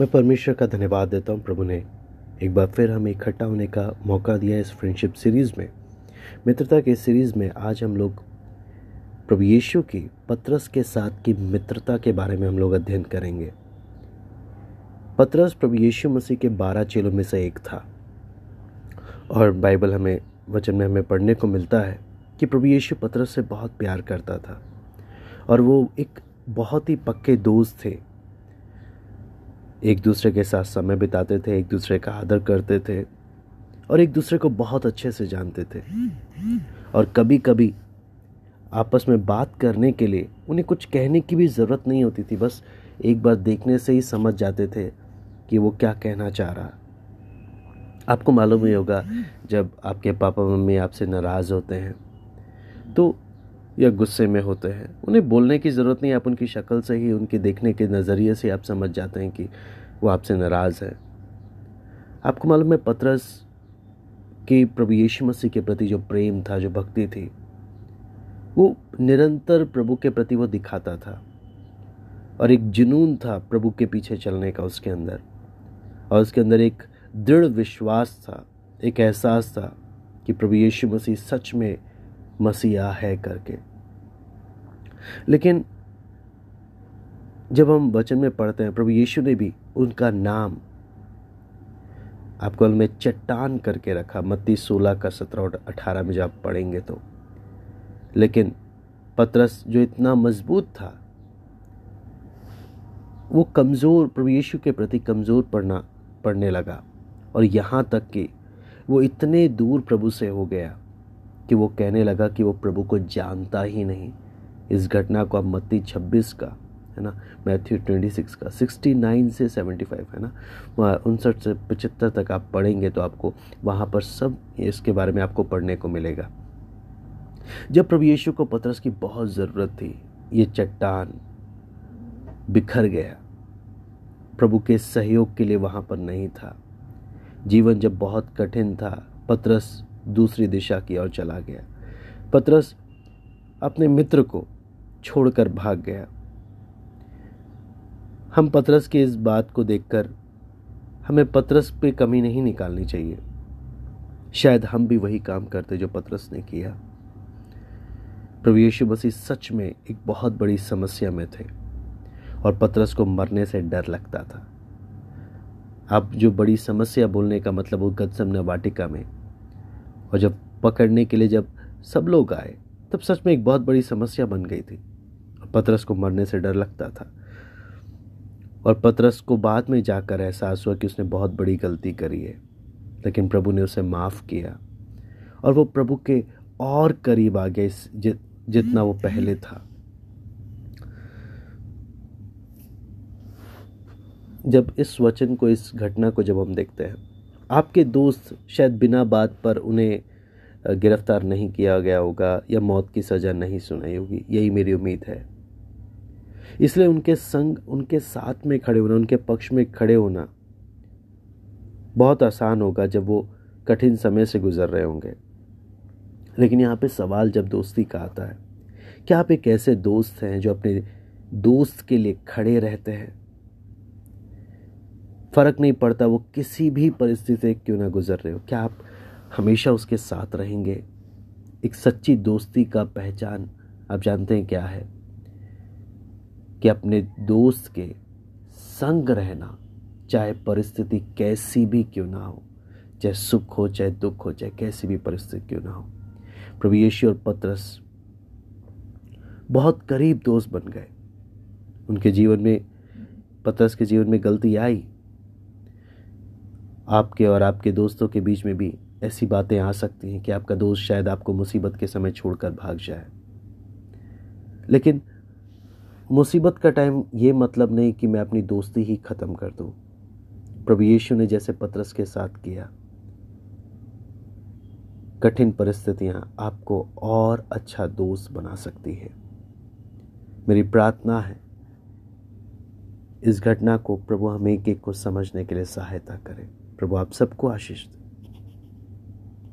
मैं परमेश्वर का धन्यवाद देता हूँ, प्रभु ने एक बार फिर हमें इकट्ठा होने का मौका दिया इस फ्रेंडशिप सीरीज़ में। मित्रता के सीरीज़ में आज हम लोग प्रभु यीशु की पत्रस के साथ की मित्रता के बारे में हम लोग अध्ययन करेंगे। पत्रस प्रभु यीशु मसीह के बारह चेलों में से एक था। और बाइबल हमें, वचन में हमें पढ़ने को मिलता है कि प्रभु यीशु पत्रस से बहुत प्यार करता था। और वो एक बहुत ही पक्के दोस्त थे। एक दूसरे के साथ समय बिताते थे, एक दूसरे का आदर करते थे और एक दूसरे को बहुत अच्छे से जानते थे। और कभी कभी आपस में बात करने के लिए उन्हें कुछ कहने की भी ज़रूरत नहीं होती थी। बस एक बार देखने से ही समझ जाते थे कि वो क्या कहना चाह रहा। आपको मालूम ही होगा, जब आपके पापा मम्मी आपसे नाराज़ होते हैं तो या गुस्से में होते हैं। उन्हें बोलने की ज़रूरत नहीं, आप उनकी शक्ल से ही, उनके देखने के नज़रिए से आप समझ जाते हैं कि वो आपसे नाराज़ है। आपको मालूम है, पत्रस की प्रभु यीशु मसीह के प्रति जो प्रेम था, जो भक्ति थी, वो निरंतर प्रभु के प्रति वो दिखाता था। और एक जुनून था प्रभु के पीछे चलने का उसके अंदर। और उसके अंदर एक दृढ़ विश्वास था, एक एहसास था कि प्रभु यीशु मसीह सच में मसीहा है करके। लेकिन जब हम वचन में पढ़ते हैं, प्रभु यीशु ने भी उनका नाम आपको में चट्टान करके रखा। मत्ती सोलह का सत्रह और अठारह में जब आप पढ़ेंगे तो। लेकिन पत्रस जो इतना मज़बूत था, वो कमज़ोर, प्रभु यीशु के प्रति कमज़ोर पड़ना, पड़ने लगा। और यहाँ तक कि वो इतने दूर प्रभु से हो गया। कि वो कहने लगा कि वो प्रभु को जानता ही नहीं। इस घटना को आप मत्ती छब्बीस का, है ना, मैथ्यू ट्वेंटी सिक्स का, सिक्सटी नाइन से सेवेंटी फाइव, है ना उनसठ से पचहत्तर तक आप पढ़ेंगे तो आपको वहाँ पर सब इसके बारे में आपको पढ़ने को मिलेगा। जब प्रभु यीशु को पतरस की बहुत ज़रूरत थी, ये चट्टान बिखर गया। प्रभु के सहयोग के लिए वहाँ पर नहीं था। जीवन जब बहुत कठिन था, पतरस दूसरी दिशा की ओर चला गया। पतरस अपने मित्र को छोड़कर भाग गया। हम पतरस की इस बात को देखकर हमें पतरस पे कमी नहीं निकालनी चाहिए। शायद हम भी वही काम करते जो पतरस ने किया। प्रभु यीशु मसीह सच में एक बहुत बड़ी समस्या में थे और पतरस को मरने से डर लगता था। अब जो बड़ी समस्या बोलने का मतलब वो गदसम वाटिका में और जब पकड़ने के लिए जब सब लोग आए तब सच में एक बहुत बड़ी समस्या बन गई थी। पतरस को मरने से डर लगता था। और पतरस को बाद में जाकर एहसास हुआ कि उसने बहुत बड़ी गलती करी है लेकिन प्रभु ने उसे माफ़ किया। और वो प्रभु के और करीब आ गए जित, जितना वो पहले था। जब इस वचन को इस घटना को जब हम देखते हैं आपके दोस्त शायद बिना बात पर उन्हें गिरफ़्तार नहीं किया गया होगा या मौत की सज़ा नहीं सुनाई होगी, यही मेरी उम्मीद है। इसलिए उनके संग, उनके साथ में खड़े होना, उनके पक्ष में खड़े होना बहुत आसान होगा जब वो कठिन समय से गुजर रहे होंगे। लेकिन यहाँ पे सवाल जब दोस्ती का आता है, क्या आप एक ऐसे दोस्त हैं जो अपने दोस्त के लिए खड़े रहते हैं? फ़र्क नहीं पड़ता, वो किसी भी परिस्थिति से क्यों ना गुजर रहे हो? क्या आप हमेशा उसके साथ रहेंगे? एक सच्ची दोस्ती का पहचान, आप जानते हैं क्या है? कि अपने दोस्त के संग रहना, चाहे परिस्थिति कैसी भी क्यों ना हो, चाहे सुख हो, चाहे दुख हो, चाहे कैसी भी परिस्थिति क्यों ना हो, प्रभु यीशु और पत्रस बहुत करीब दोस्त बन गए। उनके जीवन में, पत्रस के जीवन में गलती आई। आपके और आपके दोस्तों के बीच में भी ऐसी बातें आ सकती हैं कि आपका दोस्त शायद आपको मुसीबत के समय छोड़कर भाग जाए। लेकिन मुसीबत का टाइम ये मतलब नहीं कि मैं अपनी दोस्ती ही ख़त्म कर दूँ। प्रभु यीशु ने जैसे पत्रस के साथ किया। कठिन परिस्थितियाँ आपको और अच्छा दोस्त बना सकती है। मेरी प्रार्थना है, इस घटना को प्रभु हमें एक एक को समझने के लिए सहायता करें। प्रभु आप सबको आशीष दें।